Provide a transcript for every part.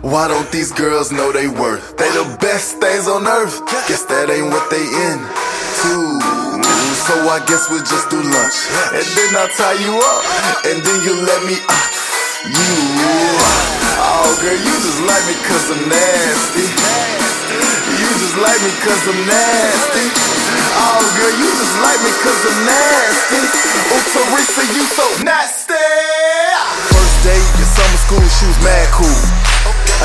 Why don't these girls know they worth? They the best things on earth. Guess that ain't what they into. So I guess we'll just do lunch. And then I'll tie you up. And then you let me uh, you. Oh girl, you just like me cause I'm nasty. You just like me cause I'm nasty. Oh girl, you just like me cause I'm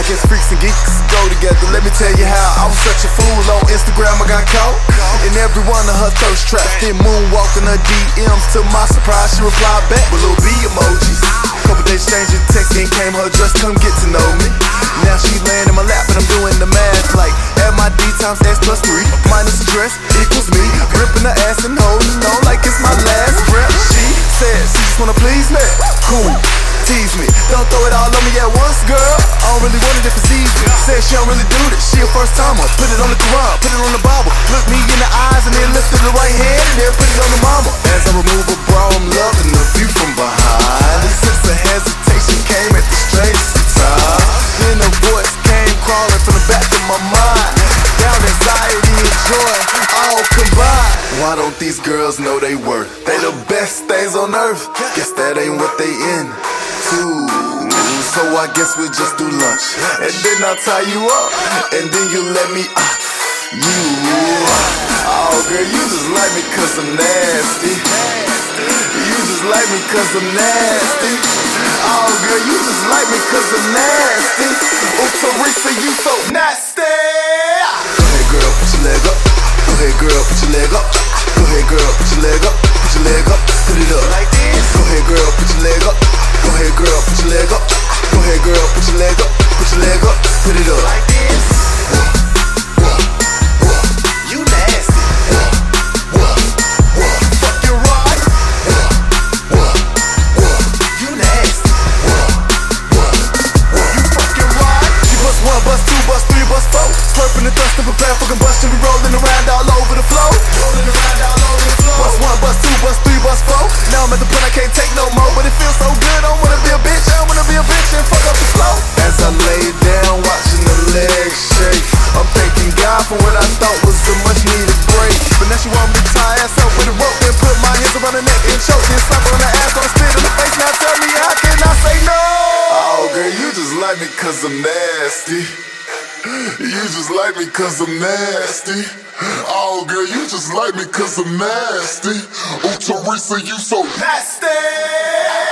I guess freaks and geeks go together. Let me tell you how I was such a fool on Instagram. I got caught in every one of her thirst traps. Then moonwalking her DMs. To my surprise, she replied back with little B emojis. Couple days changing text, then came her just Come get to know me. Now she laying in my lap, and I'm doing the math like add my D times S plus three minus the dress equals me. Ripping her ass and holding on like it's my last breath. She said she just wanna please me. Cool Don't throw it all on me at once, girl. I don't really want it if it's easy. Said she don't really do this. She a first timer. Put it on the Quran, put it on the Bible. Look me in the eyes and then lift to the right hand and then put it on the mama. As I remove a bra, I'm loving the view from behind. The sense of hesitation came at the strangest time. Then a voice came crawling from the back of my mind. Down anxiety and joy, all combined. Why don't these girls know they worth? They the best things on earth. Guess that ain't what they in. So I guess we'll just do lunch. And then I'll tie you up. And then you let me uh, you. Oh girl, you just like me cause I'm nasty. You just like me cause I'm nasty. Oh girl, you just like me cause I'm nasty. Oh Teresa, you so nasty. Go ahead girl, put your leg up. Go ahead girl, put your leg up. Go ahead girl. Put your leg up, your leg up. Put your leg up, put it up like this. You nasty. You fucking right. You nasty. You fucking right. She bust one, bust two, bust three, bust four. Slurping and thrusting, prepare for combustion. We rolling around a much needed break. But now she want me to tie ass up with a rope, put my hands around her neck and choke, slap on the ass, spit in the face. Now tell me how can I say no? Oh, girl, you just like me cause I'm nasty. You just like me cause I'm nasty. Oh, girl, you just like me cause I'm nasty. Oh, Teresa, you so nasty.